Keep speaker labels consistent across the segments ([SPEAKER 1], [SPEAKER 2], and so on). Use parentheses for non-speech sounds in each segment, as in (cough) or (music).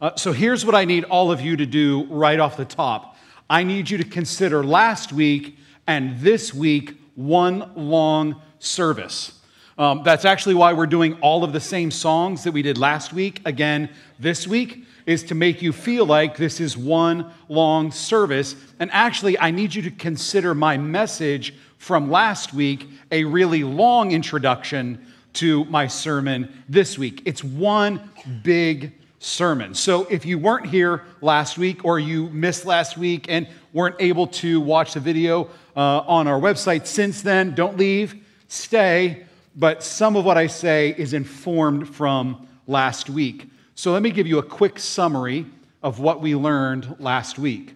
[SPEAKER 1] Uh, so here's what I need all of you to do right off the top. I need you to consider last week and this week one long service. Um, that's actually why we're doing all of the same songs that we did last week again this week, is to make you feel like this is one long service. And actually, I need you to consider my message from last week a really long introduction to my sermon this week. It's one big sermon. So if you weren't here last week or you missed last week and weren't able to watch the video uh, on our website since then, don't leave, stay but some of what I say is informed from last week. So let me give you a quick summary of what we learned last week.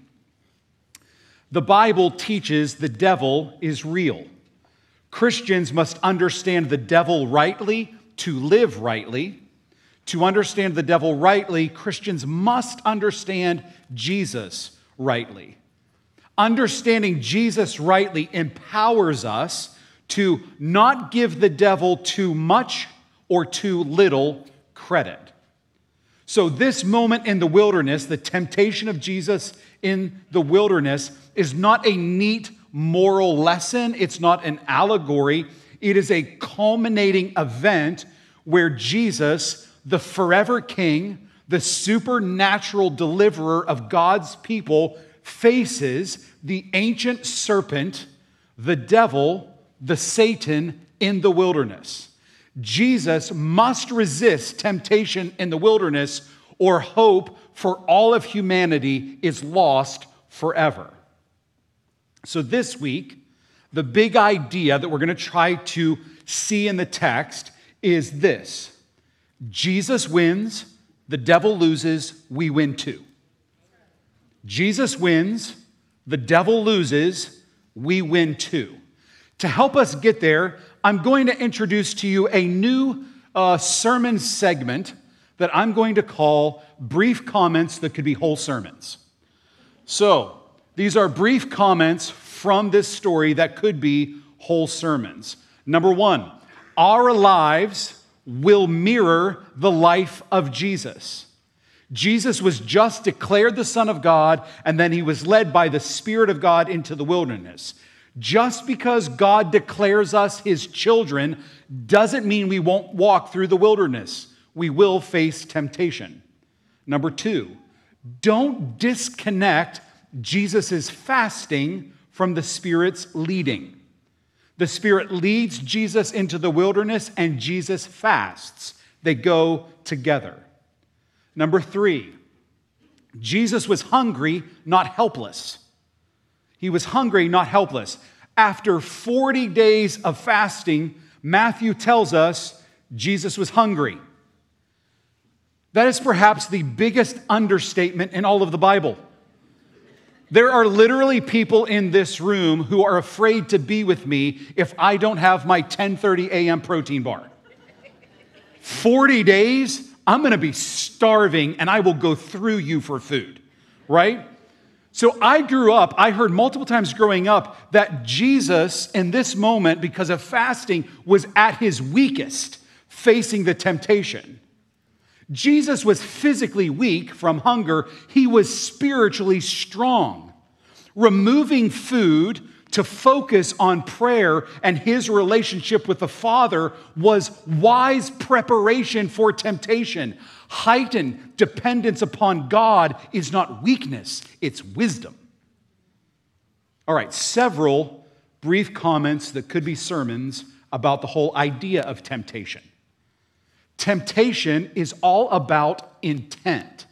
[SPEAKER 1] The Bible teaches the devil is real. Christians must understand the devil rightly to live rightly. To understand the devil rightly, Christians must understand Jesus rightly. Understanding Jesus rightly empowers us to not give the devil too much or too little credit. So, this moment in the wilderness, the temptation of Jesus in the wilderness, is not a neat moral lesson. It's not an allegory. It is a culminating event where Jesus, the forever king, the supernatural deliverer of God's people, faces the ancient serpent, the devil, the Satan in the wilderness. Jesus must resist temptation in the wilderness, or hope for all of humanity is lost forever. So, this week, the big idea that we're going to try to see in the text is this Jesus wins, the devil loses, we win too. Jesus wins, the devil loses, we win too. To help us get there, I'm going to introduce to you a new uh, sermon segment that I'm going to call Brief Comments That Could Be Whole Sermons. So, these are brief comments from this story that could be whole sermons. Number one, our lives will mirror the life of Jesus. Jesus was just declared the Son of God, and then he was led by the Spirit of God into the wilderness. Just because God declares us his children doesn't mean we won't walk through the wilderness. We will face temptation. Number two, don't disconnect Jesus' fasting from the Spirit's leading. The Spirit leads Jesus into the wilderness, and Jesus fasts. They go together. Number three, Jesus was hungry, not helpless. He was hungry, not helpless. After 40 days of fasting, Matthew tells us Jesus was hungry. That is perhaps the biggest understatement in all of the Bible. There are literally people in this room who are afraid to be with me if I don't have my 10:30 a.m. protein bar. 40 days, I'm going to be starving and I will go through you for food, right? So I grew up, I heard multiple times growing up that Jesus, in this moment, because of fasting, was at his weakest, facing the temptation. Jesus was physically weak from hunger, he was spiritually strong. Removing food to focus on prayer and his relationship with the Father was wise preparation for temptation. Heightened dependence upon God is not weakness, it's wisdom. All right, several brief comments that could be sermons about the whole idea of temptation. Temptation is all about intent.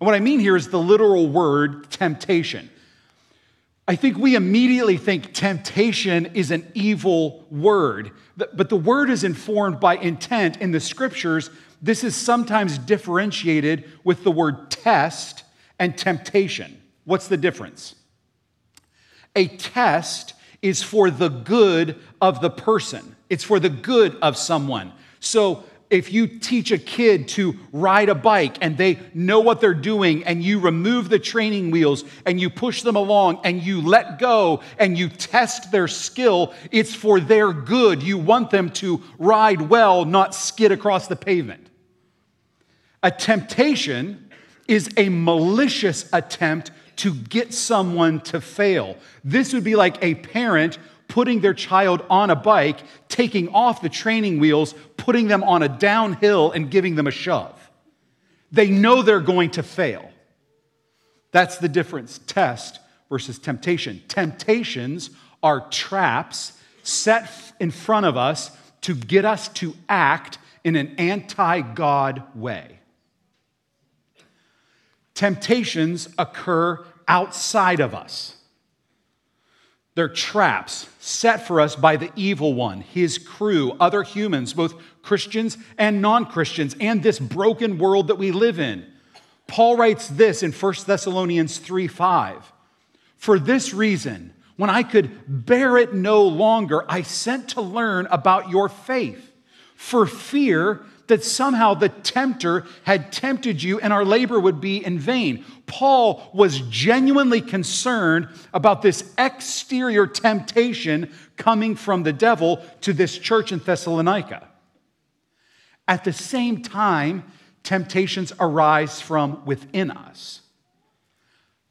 [SPEAKER 1] And what I mean here is the literal word temptation. I think we immediately think temptation is an evil word, but the word is informed by intent in the scriptures this is sometimes differentiated with the word test and temptation. What's the difference? A test is for the good of the person, it's for the good of someone. So if you teach a kid to ride a bike and they know what they're doing and you remove the training wheels and you push them along and you let go and you test their skill, it's for their good. You want them to ride well, not skid across the pavement. A temptation is a malicious attempt to get someone to fail. This would be like a parent putting their child on a bike, taking off the training wheels, putting them on a downhill, and giving them a shove. They know they're going to fail. That's the difference test versus temptation. Temptations are traps set in front of us to get us to act in an anti God way. Temptations occur outside of us. They're traps set for us by the evil one, his crew, other humans, both Christians and non Christians, and this broken world that we live in. Paul writes this in 1 Thessalonians 3 5. For this reason, when I could bear it no longer, I sent to learn about your faith, for fear that somehow the tempter had tempted you and our labor would be in vain. Paul was genuinely concerned about this exterior temptation coming from the devil to this church in Thessalonica. At the same time, temptations arise from within us,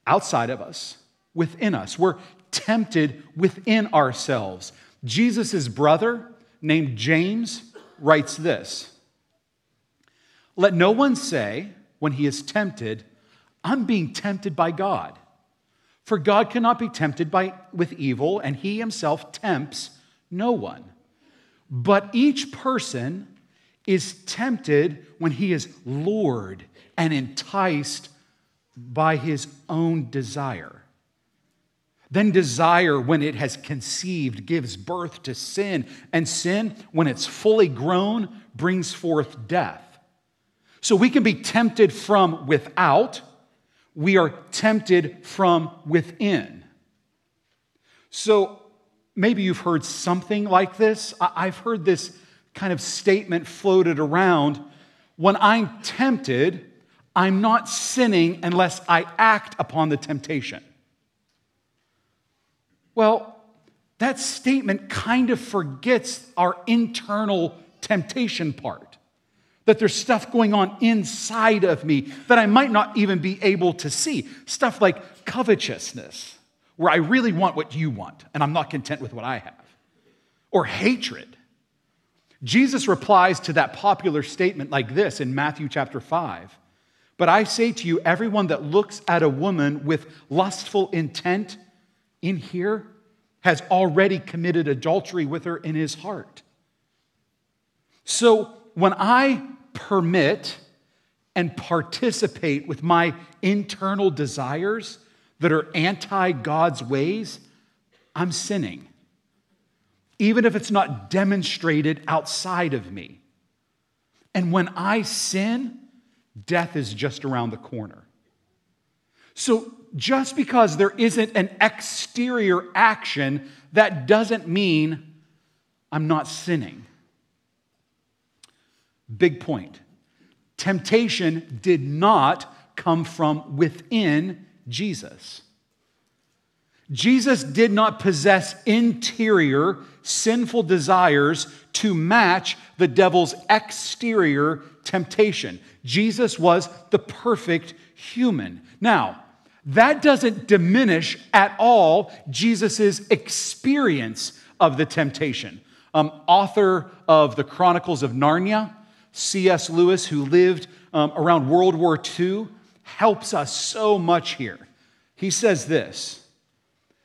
[SPEAKER 1] outside of us, within us. We're tempted within ourselves. Jesus' brother, named James, writes this let no one say, when he is tempted, I'm being tempted by God. For God cannot be tempted by, with evil, and he himself tempts no one. But each person is tempted when he is lured and enticed by his own desire. Then desire, when it has conceived, gives birth to sin, and sin, when it's fully grown, brings forth death. So we can be tempted from without, we are tempted from within. So maybe you've heard something like this. I've heard this kind of statement floated around. When I'm tempted, I'm not sinning unless I act upon the temptation. Well, that statement kind of forgets our internal temptation part that there's stuff going on inside of me that I might not even be able to see. Stuff like covetousness, where I really want what you want and I'm not content with what I have, or hatred. Jesus replies to that popular statement like this in Matthew chapter 5. But I say to you, everyone that looks at a woman with lustful intent in here has already committed adultery with her in his heart. So, when I permit and participate with my internal desires that are anti God's ways, I'm sinning. Even if it's not demonstrated outside of me. And when I sin, death is just around the corner. So just because there isn't an exterior action, that doesn't mean I'm not sinning. Big point. Temptation did not come from within Jesus. Jesus did not possess interior sinful desires to match the devil's exterior temptation. Jesus was the perfect human. Now, that doesn't diminish at all Jesus' experience of the temptation. Um, author of the Chronicles of Narnia, C.S. Lewis, who lived um, around World War II, helps us so much here. He says this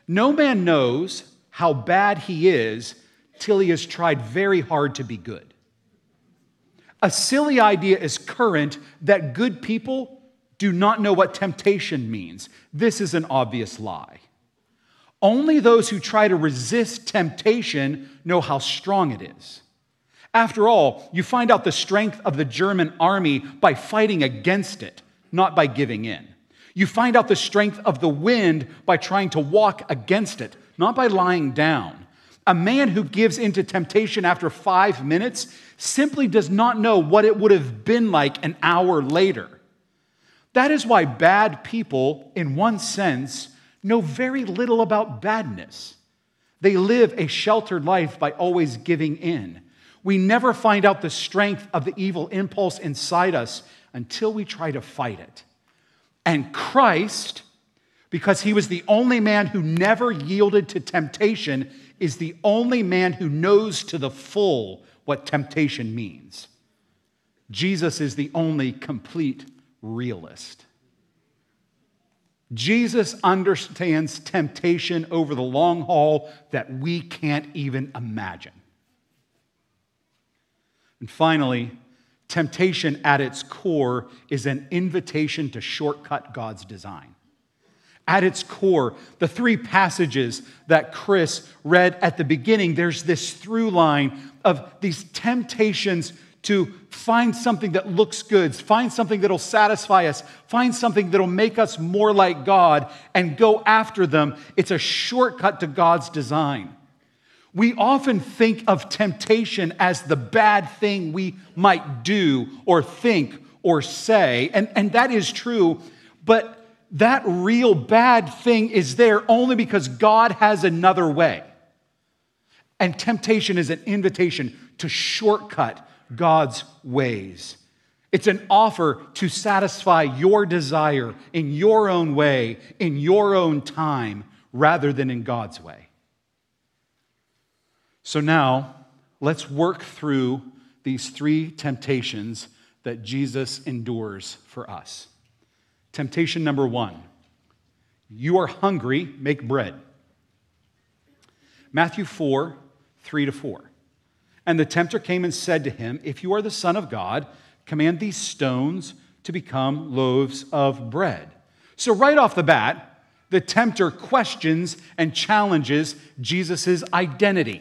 [SPEAKER 1] No man knows how bad he is till he has tried very hard to be good. A silly idea is current that good people do not know what temptation means. This is an obvious lie. Only those who try to resist temptation know how strong it is. After all, you find out the strength of the German army by fighting against it, not by giving in. You find out the strength of the wind by trying to walk against it, not by lying down. A man who gives into temptation after five minutes simply does not know what it would have been like an hour later. That is why bad people, in one sense, know very little about badness. They live a sheltered life by always giving in. We never find out the strength of the evil impulse inside us until we try to fight it. And Christ, because he was the only man who never yielded to temptation, is the only man who knows to the full what temptation means. Jesus is the only complete realist. Jesus understands temptation over the long haul that we can't even imagine. And finally, temptation at its core is an invitation to shortcut God's design. At its core, the three passages that Chris read at the beginning, there's this through line of these temptations to find something that looks good, find something that'll satisfy us, find something that'll make us more like God, and go after them. It's a shortcut to God's design. We often think of temptation as the bad thing we might do or think or say, and, and that is true, but that real bad thing is there only because God has another way. And temptation is an invitation to shortcut God's ways. It's an offer to satisfy your desire in your own way, in your own time, rather than in God's way. So now, let's work through these three temptations that Jesus endures for us. Temptation number one you are hungry, make bread. Matthew 4 3 to 4. And the tempter came and said to him, If you are the Son of God, command these stones to become loaves of bread. So, right off the bat, the tempter questions and challenges Jesus' identity.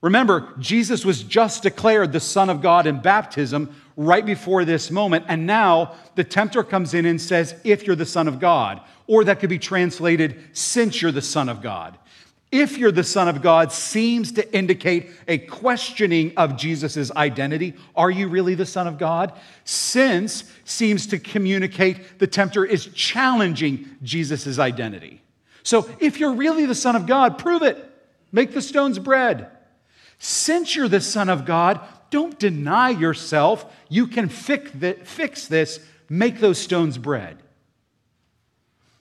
[SPEAKER 1] Remember, Jesus was just declared the Son of God in baptism right before this moment, and now the tempter comes in and says, If you're the Son of God, or that could be translated, Since you're the Son of God if you're the Son of God, seems to indicate a questioning of Jesus' identity. Are you really the Son of God? Since seems to communicate the tempter is challenging Jesus' identity. So if you're really the Son of God, prove it. Make the stones bread. Since you're the Son of God, don't deny yourself. You can fix this, make those stones bread.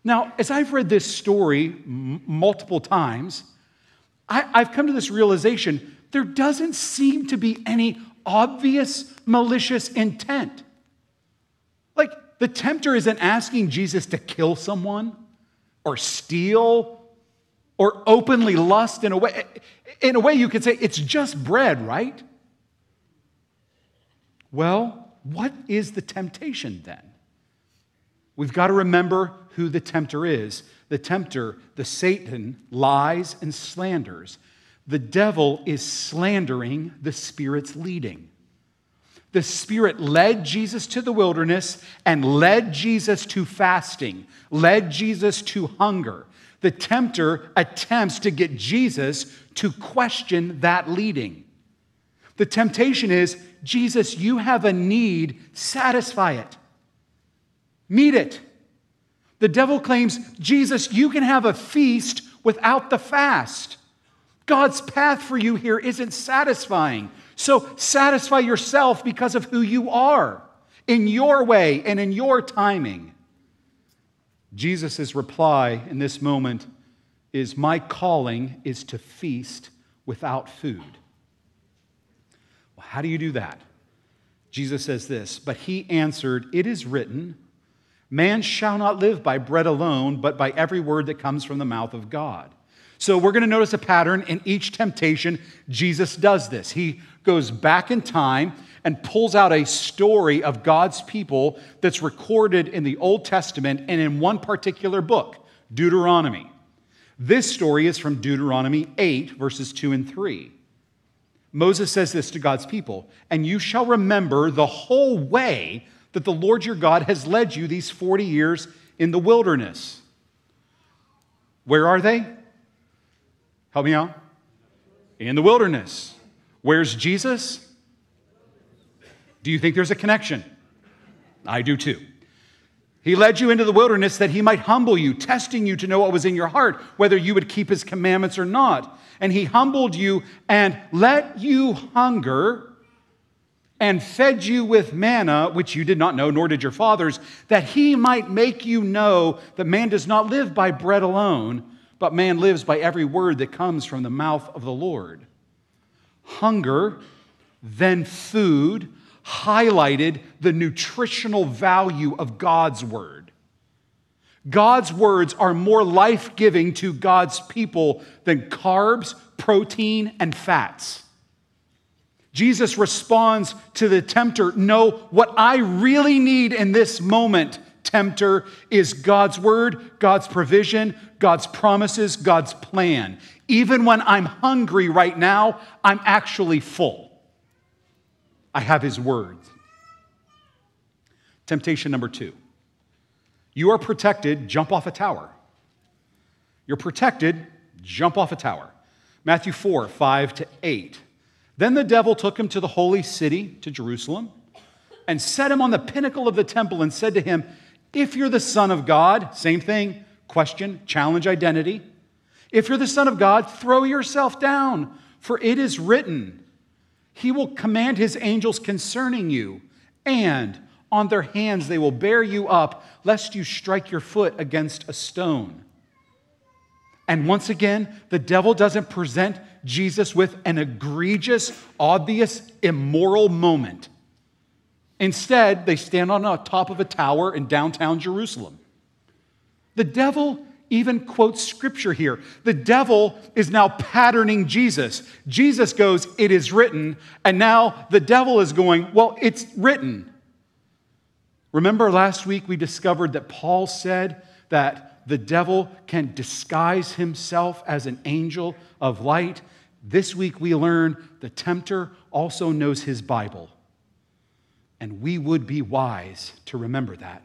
[SPEAKER 1] Now, as I've read this story m- multiple times, I, I've come to this realization there doesn't seem to be any obvious malicious intent. Like, the tempter isn't asking Jesus to kill someone or steal or openly lust in a way. In a way, you could say it's just bread, right? Well, what is the temptation then? We've got to remember who the tempter is. The tempter, the Satan, lies and slanders. The devil is slandering the Spirit's leading. The Spirit led Jesus to the wilderness and led Jesus to fasting, led Jesus to hunger. The tempter attempts to get Jesus to question that leading. The temptation is Jesus, you have a need, satisfy it. Meet it. The devil claims, Jesus, you can have a feast without the fast. God's path for you here isn't satisfying. So satisfy yourself because of who you are in your way and in your timing. Jesus' reply in this moment is My calling is to feast without food. Well, how do you do that? Jesus says this, but he answered, It is written, Man shall not live by bread alone, but by every word that comes from the mouth of God. So we're going to notice a pattern in each temptation. Jesus does this. He goes back in time and pulls out a story of God's people that's recorded in the Old Testament and in one particular book, Deuteronomy. This story is from Deuteronomy 8, verses 2 and 3. Moses says this to God's people, and you shall remember the whole way that the Lord your God has led you these 40 years in the wilderness. Where are they? Help me out. In the wilderness. Where's Jesus? Do you think there's a connection? I do too. He led you into the wilderness that he might humble you, testing you to know what was in your heart, whether you would keep his commandments or not. And he humbled you and let you hunger and fed you with manna, which you did not know, nor did your fathers, that he might make you know that man does not live by bread alone, but man lives by every word that comes from the mouth of the Lord. Hunger, then food, highlighted the nutritional value of God's word. God's words are more life giving to God's people than carbs, protein, and fats. Jesus responds to the tempter No, what I really need in this moment, tempter, is God's word, God's provision, God's promises, God's plan. Even when I'm hungry right now, I'm actually full. I have his words. Temptation number two you are protected, jump off a tower. You're protected, jump off a tower. Matthew 4, 5 to 8. Then the devil took him to the holy city, to Jerusalem, and set him on the pinnacle of the temple and said to him, If you're the Son of God, same thing, question, challenge identity. If you're the Son of God, throw yourself down, for it is written, He will command His angels concerning you, and on their hands they will bear you up, lest you strike your foot against a stone. And once again, the devil doesn't present Jesus with an egregious, obvious, immoral moment. Instead, they stand on the top of a tower in downtown Jerusalem. The devil even quotes scripture here. The devil is now patterning Jesus. Jesus goes, It is written. And now the devil is going, Well, it's written. Remember last week we discovered that Paul said that the devil can disguise himself as an angel of light. This week we learn the tempter also knows his Bible. And we would be wise to remember that.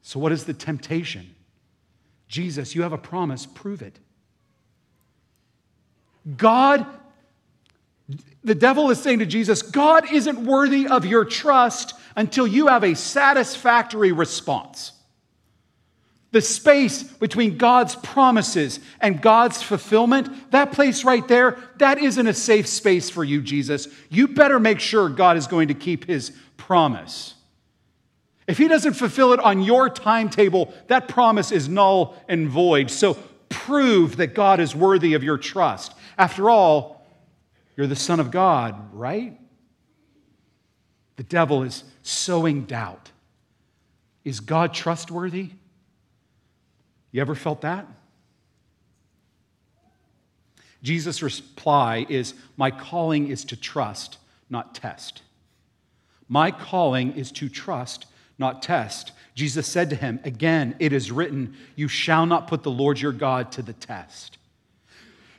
[SPEAKER 1] So, what is the temptation? Jesus, you have a promise, prove it. God, the devil is saying to Jesus, God isn't worthy of your trust until you have a satisfactory response. The space between God's promises and God's fulfillment, that place right there, that isn't a safe space for you, Jesus. You better make sure God is going to keep his promise. If he doesn't fulfill it on your timetable, that promise is null and void. So prove that God is worthy of your trust. After all, you're the Son of God, right? The devil is sowing doubt. Is God trustworthy? You ever felt that? Jesus' reply is My calling is to trust, not test. My calling is to trust, not test. Jesus said to him, Again, it is written, You shall not put the Lord your God to the test.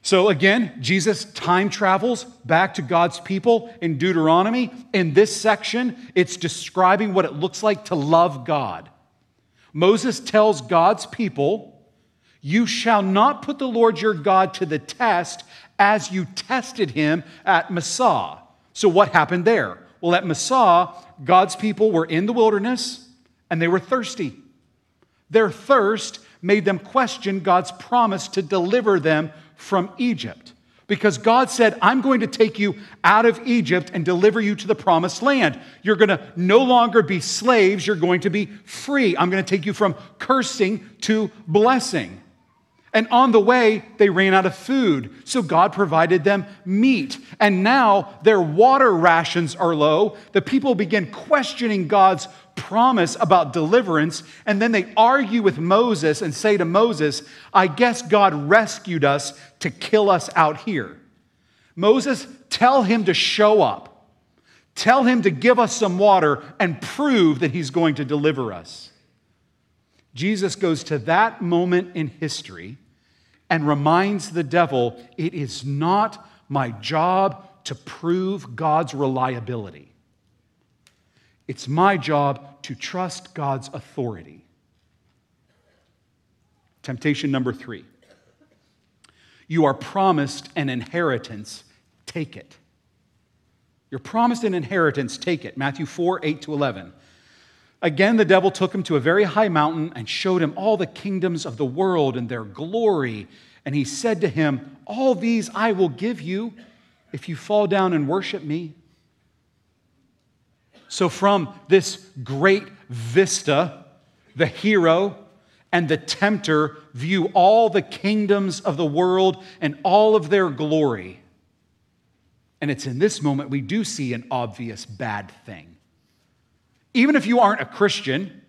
[SPEAKER 1] So again, Jesus time travels back to God's people in Deuteronomy. In this section, it's describing what it looks like to love God. Moses tells God's people, You shall not put the Lord your God to the test as you tested him at Massah. So, what happened there? Well, at Massah, God's people were in the wilderness and they were thirsty. Their thirst made them question God's promise to deliver them from Egypt. Because God said, I'm going to take you out of Egypt and deliver you to the promised land. You're going to no longer be slaves, you're going to be free. I'm going to take you from cursing to blessing. And on the way, they ran out of food. So God provided them meat. And now their water rations are low. The people begin questioning God's promise about deliverance. And then they argue with Moses and say to Moses, I guess God rescued us to kill us out here. Moses, tell him to show up. Tell him to give us some water and prove that he's going to deliver us. Jesus goes to that moment in history and reminds the devil it is not my job to prove God's reliability. It's my job to trust God's authority. Temptation number three you are promised an inheritance, take it. You're promised an inheritance, take it. Matthew 4 8 to 11. Again, the devil took him to a very high mountain and showed him all the kingdoms of the world and their glory. And he said to him, All these I will give you if you fall down and worship me. So, from this great vista, the hero and the tempter view all the kingdoms of the world and all of their glory. And it's in this moment we do see an obvious bad thing. Even if you aren't a Christian,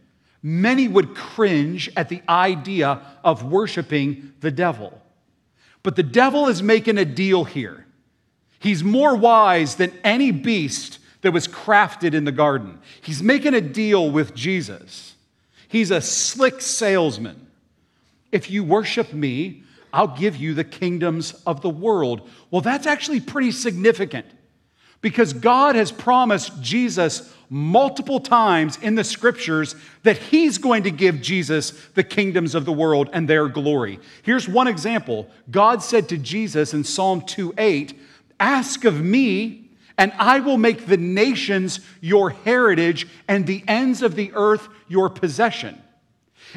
[SPEAKER 1] many would cringe at the idea of worshiping the devil. But the devil is making a deal here. He's more wise than any beast that was crafted in the garden. He's making a deal with Jesus. He's a slick salesman. If you worship me, I'll give you the kingdoms of the world. Well, that's actually pretty significant because God has promised Jesus multiple times in the scriptures that he's going to give Jesus the kingdoms of the world and their glory. Here's one example God said to Jesus in Psalm 2 8, Ask of me, and I will make the nations your heritage and the ends of the earth your possession.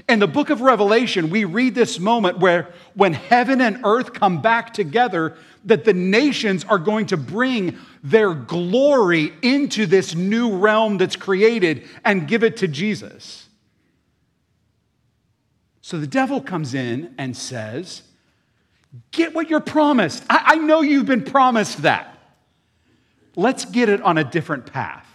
[SPEAKER 1] In the book of Revelation, we read this moment where when heaven and earth come back together, that the nations are going to bring their glory into this new realm that's created and give it to Jesus. So the devil comes in and says, Get what you're promised. I, I know you've been promised that. Let's get it on a different path.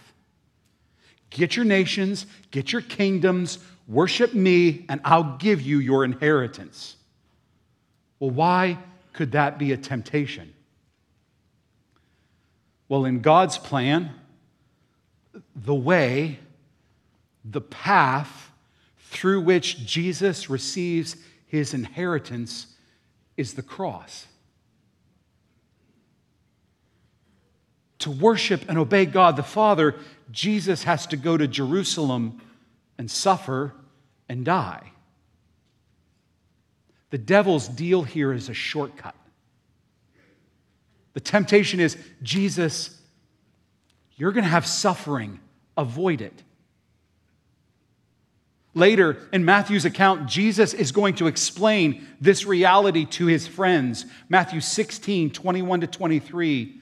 [SPEAKER 1] Get your nations, get your kingdoms, worship me, and I'll give you your inheritance. Well, why could that be a temptation? Well, in God's plan, the way, the path through which Jesus receives his inheritance is the cross. To worship and obey God the Father, Jesus has to go to Jerusalem and suffer and die. The devil's deal here is a shortcut. The temptation is Jesus, you're going to have suffering, avoid it. Later in Matthew's account, Jesus is going to explain this reality to his friends. Matthew 16, 21 to 23.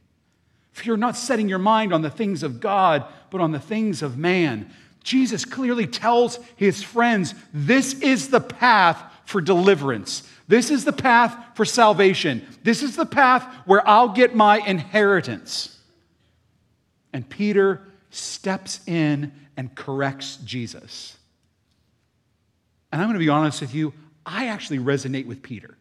[SPEAKER 1] For you're not setting your mind on the things of God, but on the things of man. Jesus clearly tells his friends this is the path for deliverance. This is the path for salvation. This is the path where I'll get my inheritance. And Peter steps in and corrects Jesus. And I'm going to be honest with you, I actually resonate with Peter.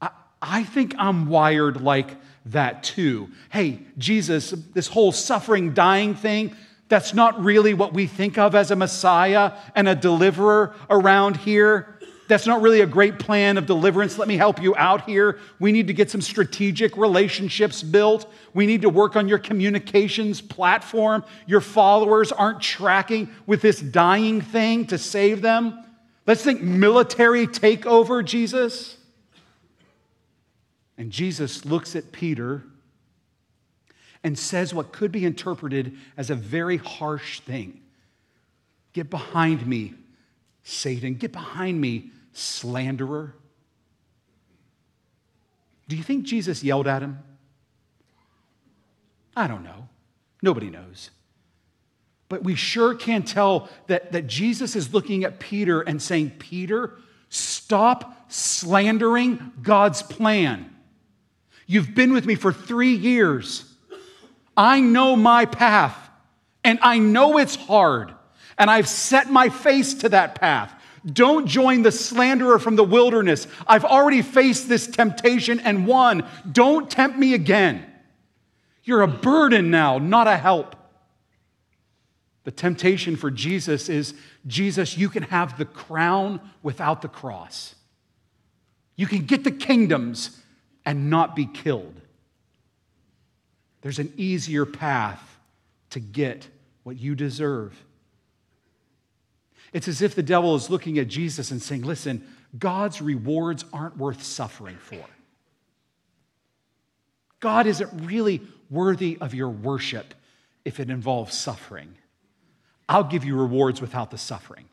[SPEAKER 1] I, I think I'm wired like that too. Hey, Jesus, this whole suffering, dying thing, that's not really what we think of as a Messiah and a deliverer around here. That's not really a great plan of deliverance. Let me help you out here. We need to get some strategic relationships built. We need to work on your communications platform. Your followers aren't tracking with this dying thing to save them. Let's think military takeover, Jesus. And Jesus looks at Peter and says what could be interpreted as a very harsh thing Get behind me, Satan. Get behind me, slanderer. Do you think Jesus yelled at him? I don't know. Nobody knows. But we sure can tell that, that Jesus is looking at Peter and saying, Peter, stop slandering God's plan. You've been with me for three years. I know my path, and I know it's hard, and I've set my face to that path. Don't join the slanderer from the wilderness. I've already faced this temptation and won. Don't tempt me again. You're a burden now, not a help. The temptation for Jesus is Jesus, you can have the crown without the cross. You can get the kingdoms and not be killed. There's an easier path to get what you deserve. It's as if the devil is looking at Jesus and saying, Listen, God's rewards aren't worth suffering for. God isn't really worthy of your worship if it involves suffering. I'll give you rewards without the suffering.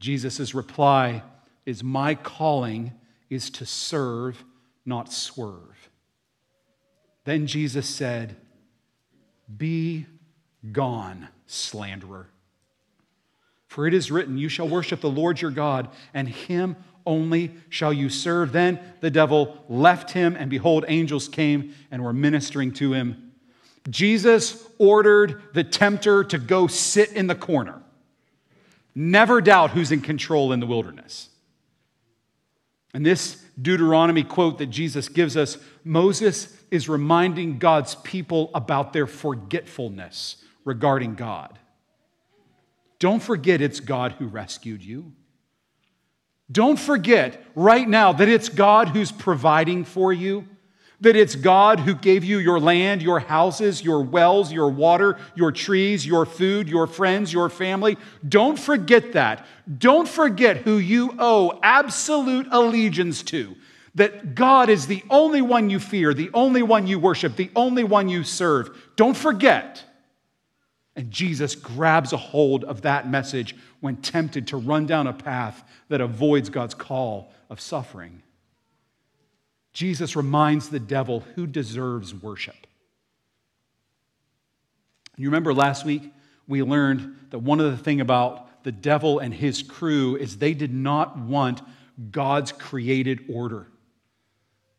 [SPEAKER 1] Jesus' reply is My calling is to serve, not swerve. Then Jesus said, Be gone, slanderer. For it is written, You shall worship the Lord your God, and him only shall you serve. Then the devil left him, and behold, angels came and were ministering to him. Jesus ordered the tempter to go sit in the corner. Never doubt who's in control in the wilderness. And this Deuteronomy quote that Jesus gives us, Moses is reminding God's people about their forgetfulness regarding God. Don't forget it's God who rescued you. Don't forget right now that it's God who's providing for you, that it's God who gave you your land, your houses, your wells, your water, your trees, your food, your friends, your family. Don't forget that. Don't forget who you owe absolute allegiance to. That God is the only one you fear, the only one you worship, the only one you serve. Don't forget. And Jesus grabs a hold of that message when tempted to run down a path that avoids God's call of suffering. Jesus reminds the devil who deserves worship. You remember last week we learned that one of the things about the devil and his crew is they did not want God's created order.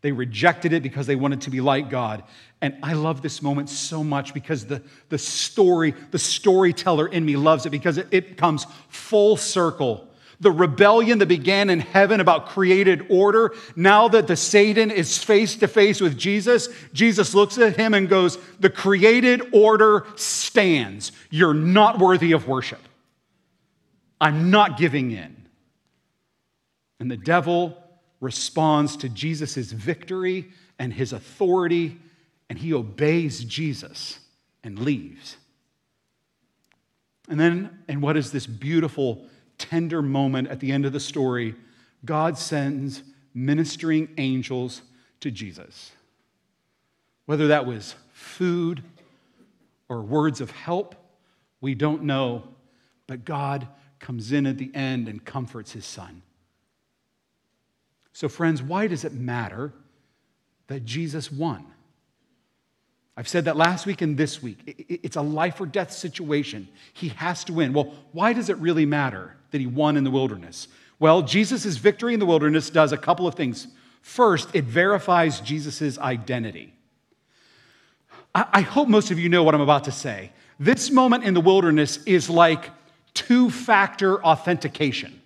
[SPEAKER 1] They rejected it because they wanted to be like God. And I love this moment so much because the, the story, the storyteller in me loves it because it, it comes full circle. The rebellion that began in heaven about created order, now that the Satan is face to face with Jesus, Jesus looks at him and goes, The created order stands. You're not worthy of worship. I'm not giving in. And the devil responds to Jesus' victory and his authority, and he obeys Jesus and leaves. And then, and what is this beautiful, tender moment at the end of the story? God sends ministering angels to Jesus. Whether that was food or words of help, we don't know, but God comes in at the end and comforts his son. So, friends, why does it matter that Jesus won? I've said that last week and this week. It's a life or death situation. He has to win. Well, why does it really matter that he won in the wilderness? Well, Jesus' victory in the wilderness does a couple of things. First, it verifies Jesus' identity. I hope most of you know what I'm about to say. This moment in the wilderness is like two factor authentication.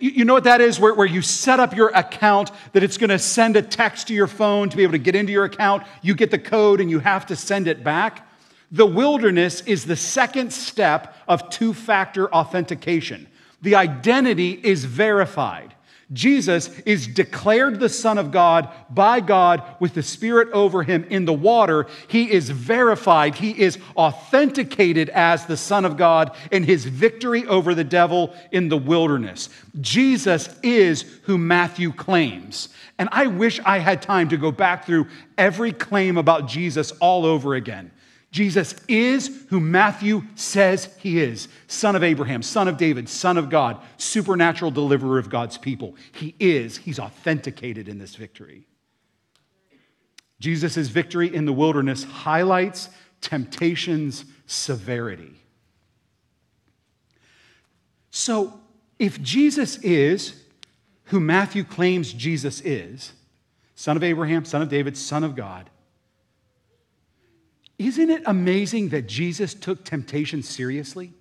[SPEAKER 1] You know what that is? Where, where you set up your account, that it's going to send a text to your phone to be able to get into your account. You get the code and you have to send it back. The wilderness is the second step of two factor authentication. The identity is verified. Jesus is declared the Son of God by God with the Spirit over him in the water. He is verified, he is authenticated as the Son of God in his victory over the devil in the wilderness. Jesus is who Matthew claims. And I wish I had time to go back through every claim about Jesus all over again. Jesus is who Matthew says he is son of Abraham, son of David, son of God, supernatural deliverer of God's people. He is, he's authenticated in this victory. Jesus' victory in the wilderness highlights temptation's severity. So, if Jesus is who Matthew claims Jesus is, son of Abraham, son of David, son of God, isn't it amazing that Jesus took temptation seriously?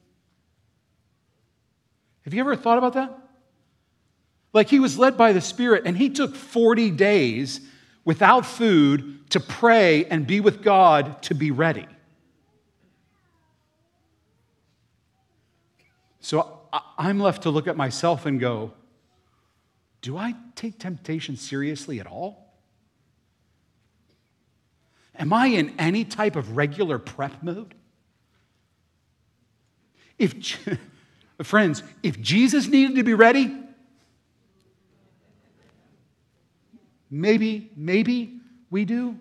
[SPEAKER 1] Have you ever thought about that? Like he was led by the Spirit and he took 40 days without food to pray and be with God to be ready. So I'm left to look at myself and go, do I take temptation seriously at all? Am I in any type of regular prep mode? If, (laughs) friends, if Jesus needed to be ready, maybe, maybe we do.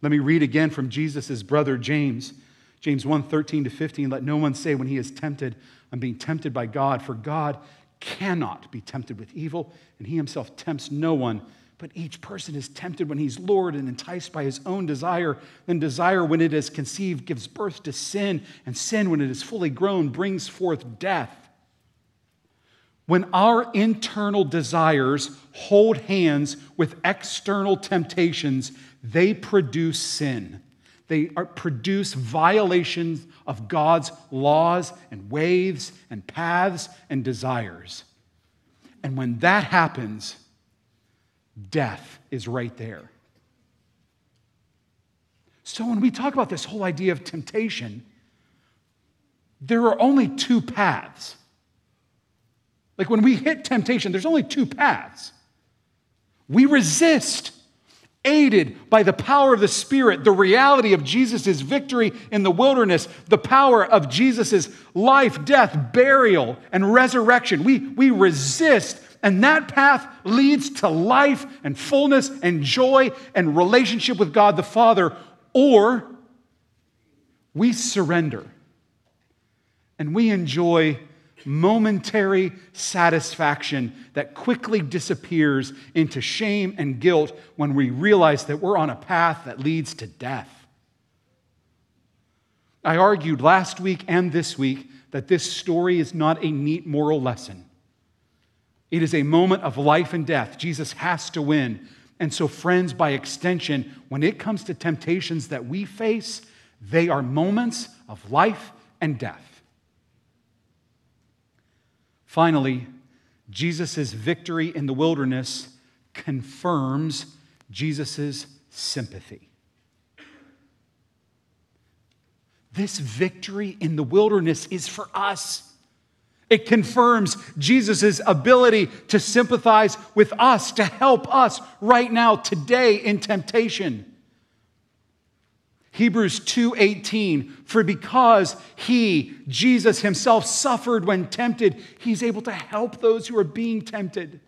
[SPEAKER 1] Let me read again from Jesus' brother James. James 1 13 to 15. Let no one say when he is tempted, I'm being tempted by God, for God cannot be tempted with evil, and he himself tempts no one. But each person is tempted when he's lured and enticed by his own desire. Then desire, when it is conceived, gives birth to sin, and sin, when it is fully grown, brings forth death. When our internal desires hold hands with external temptations, they produce sin. They are, produce violations of God's laws and ways and paths and desires. And when that happens, death is right there. So when we talk about this whole idea of temptation, there are only two paths. Like when we hit temptation, there's only two paths. We resist aided by the power of the Spirit, the reality of Jesus' victory in the wilderness, the power of Jesus' life, death, burial, and resurrection. We, we resist, and that path leads to life and fullness and joy and relationship with God the Father, or we surrender and we enjoy momentary satisfaction that quickly disappears into shame and guilt when we realize that we're on a path that leads to death. I argued last week and this week that this story is not a neat moral lesson. It is a moment of life and death. Jesus has to win. And so, friends, by extension, when it comes to temptations that we face, they are moments of life and death. Finally, Jesus' victory in the wilderness confirms Jesus' sympathy. This victory in the wilderness is for us. It confirms Jesus' ability to sympathize with us, to help us right now, today, in temptation. Hebrews 2:18 for because he Jesus himself suffered when tempted he's able to help those who are being tempted.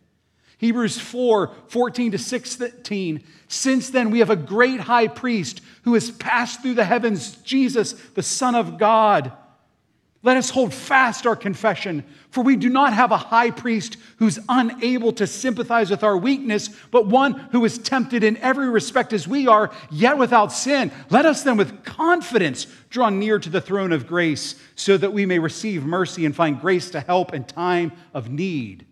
[SPEAKER 1] Hebrews 4 14 to 16. Since then, we have a great high priest who has passed through the heavens, Jesus, the Son of God. Let us hold fast our confession, for we do not have a high priest who's unable to sympathize with our weakness, but one who is tempted in every respect as we are, yet without sin. Let us then with confidence draw near to the throne of grace, so that we may receive mercy and find grace to help in time of need.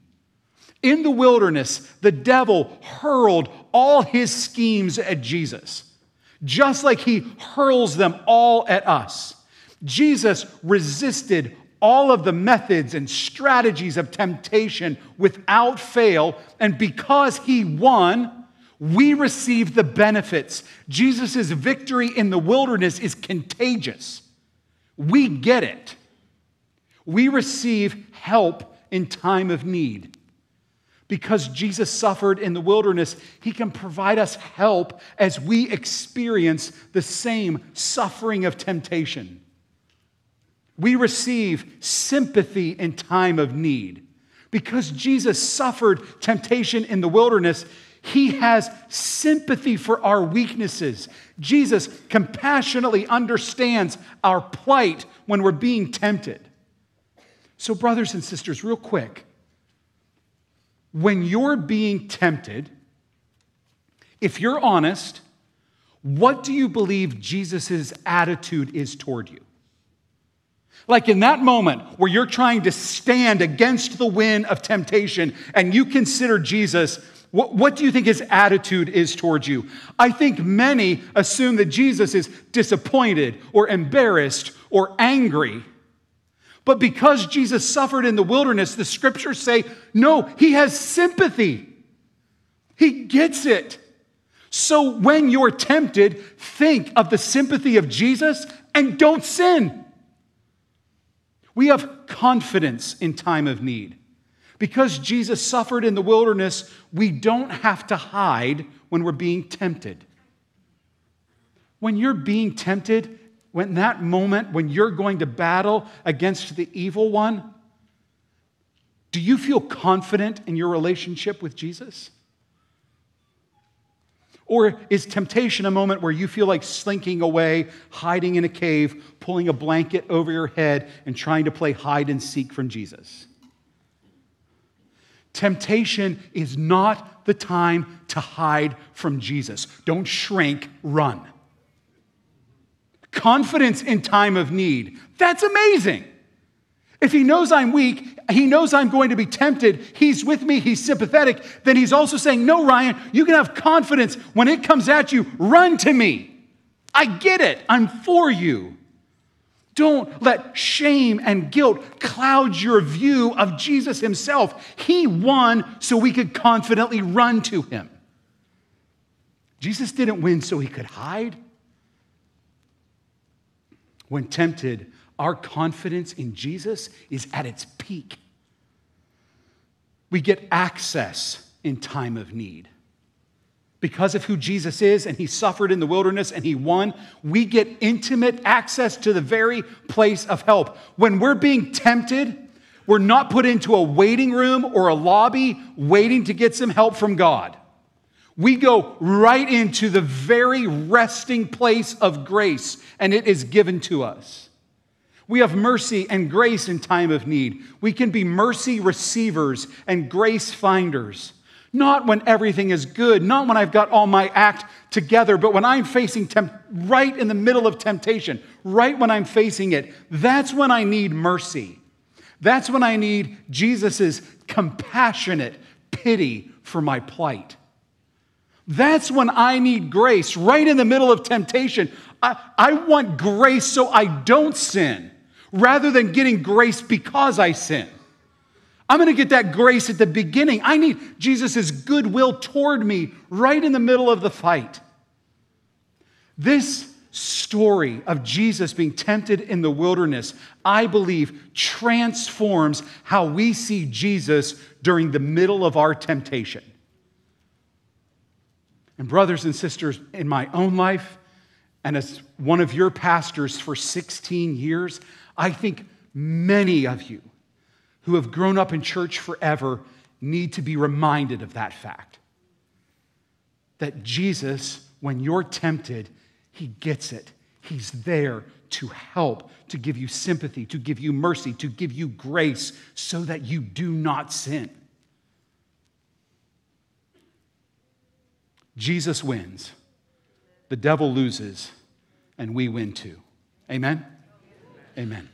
[SPEAKER 1] In the wilderness, the devil hurled all his schemes at Jesus, just like he hurls them all at us. Jesus resisted all of the methods and strategies of temptation without fail, and because he won, we receive the benefits. Jesus' victory in the wilderness is contagious. We get it. We receive help in time of need. Because Jesus suffered in the wilderness, he can provide us help as we experience the same suffering of temptation. We receive sympathy in time of need. Because Jesus suffered temptation in the wilderness, he has sympathy for our weaknesses. Jesus compassionately understands our plight when we're being tempted. So, brothers and sisters, real quick, when you're being tempted, if you're honest, what do you believe Jesus' attitude is toward you? Like in that moment where you're trying to stand against the wind of temptation and you consider Jesus, what, what, do you think his attitude is towards you? I think many assume that Jesus is disappointed or embarrassed or angry. But because Jesus suffered in the wilderness, the scriptures say, no, he has sympathy. He gets it. So when you're tempted, think of the sympathy of Jesus and don't sin. We have confidence in time of need. Because Jesus suffered in the wilderness, we don't have to hide when we're being tempted. When you're being tempted, when that moment when you're going to battle against the evil one, do you feel confident in your relationship with Jesus? Or is temptation a moment where you feel like slinking away, hiding in a cave, pulling a blanket over your head, and trying to play hide and seek from Jesus? Temptation is not the time to hide from Jesus. Don't shrink, run. Confidence in time of need. That's amazing. If he knows I'm weak, he knows I'm going to be tempted, he's with me, he's sympathetic, then he's also saying, No, Ryan, you can have confidence. When it comes at you, run to me. I get it, I'm for you. Don't let shame and guilt cloud your view of Jesus himself. He won so we could confidently run to him. Jesus didn't win so he could hide. When tempted, our confidence in Jesus is at its peak. We get access in time of need. Because of who Jesus is, and he suffered in the wilderness and he won, we get intimate access to the very place of help. When we're being tempted, we're not put into a waiting room or a lobby waiting to get some help from God. We go right into the very resting place of grace, and it is given to us. We have mercy and grace in time of need. We can be mercy receivers and grace finders. Not when everything is good, not when I've got all my act together, but when I'm facing temp- right in the middle of temptation, right when I'm facing it, that's when I need mercy. That's when I need Jesus' compassionate pity for my plight. That's when I need grace, right in the middle of temptation. I, I want grace so I don't sin rather than getting grace because I sin. I'm going to get that grace at the beginning. I need Jesus' goodwill toward me right in the middle of the fight. This story of Jesus being tempted in the wilderness, I believe, transforms how we see Jesus during the middle of our temptation. And, brothers and sisters, in my own life, and as one of your pastors for 16 years, I think many of you who have grown up in church forever need to be reminded of that fact. That Jesus, when you're tempted, he gets it. He's there to help, to give you sympathy, to give you mercy, to give you grace so that you do not sin. Jesus wins, the devil loses, and we win too. Amen. Amen.